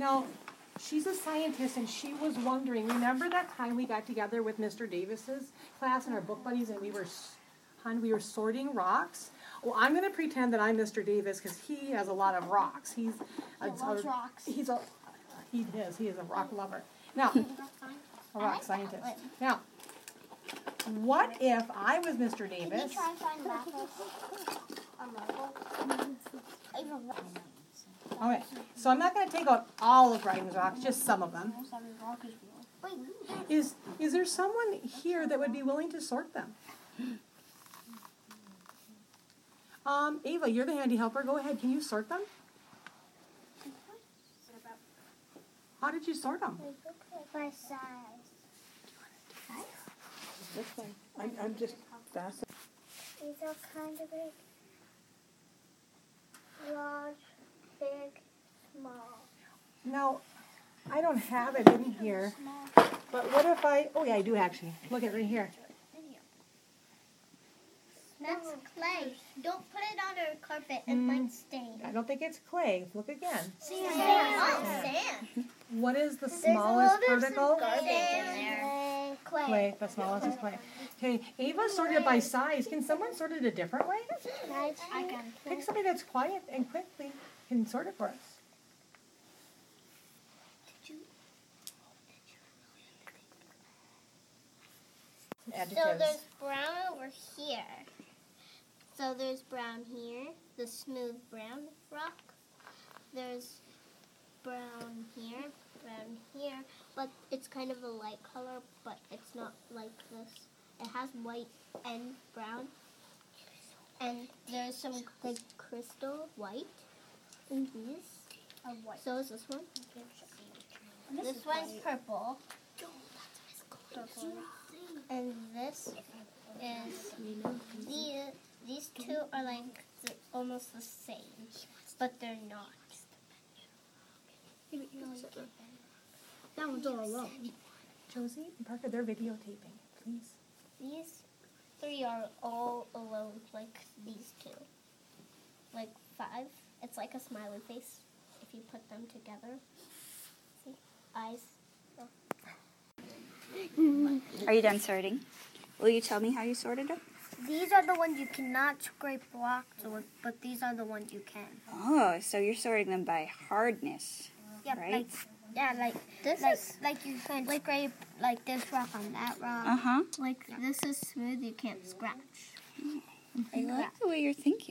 Now, she's a scientist and she was wondering, remember that time we got together with Mr. Davis's class and our book buddies and we were, hon, we were sorting rocks? Well, I'm gonna pretend that I'm Mr. Davis because he has a lot of rocks. He's a, He loves a- rocks. He's a he is. He is a rock lover. Now, a rock scientist. Now, what if I was Mr. Can you Davis? try and find lapis? A marble? Even rock. Okay, so I'm not going to take out all of Brighton's rocks, just some of them. Almost every rock is Is is there someone here that would be willing to sort them? Um, Ava, you're the handy helper. Go ahead. Can you sort them? How did you sort them? by size. That's. I'm, I'm just fascinated. These are kind of big. Large, big, small. Now, I don't have it in here, but what if I? Oh yeah, I do actually. Look at right here. That's clay. Don't put it on a carpet. It mm, might stain. I don't think it's clay. Look again. Sand. Oh, sand. What is the smallest particle? Garbage in there. Clay. Clay. The smallest is clay. Okay, Ava sorted by size. Can someone sort it a different way? I can. Pick somebody that's quiet and quickly can sort it for us. So there's brown over here. So there's brown here, the smooth brown rock. There's brown here, brown here, but it's kind of a light color, but it's not like this. It has white and brown. And there's some like crystal white in these. A white. So is this one. This one's purple. Purple. And this is the, these two are like the, almost the same, but they're not. That one's all alone. Josie and Parker, they're videotaping. Please. These three are all alone, like these two. Like five. It's like a smiley face if you put them together. See? Eyes. Hmm. Are you done sorting? Will you tell me how you sorted them? These are the ones you cannot scrape rocks with, but these are the ones you can. Oh, so you're sorting them by hardness. Yeah, Right. like yeah, like This like is- like you can scrape like this rock on that rock. Uh huh. Like this is smooth, you can't scratch. I like the way you're thinking.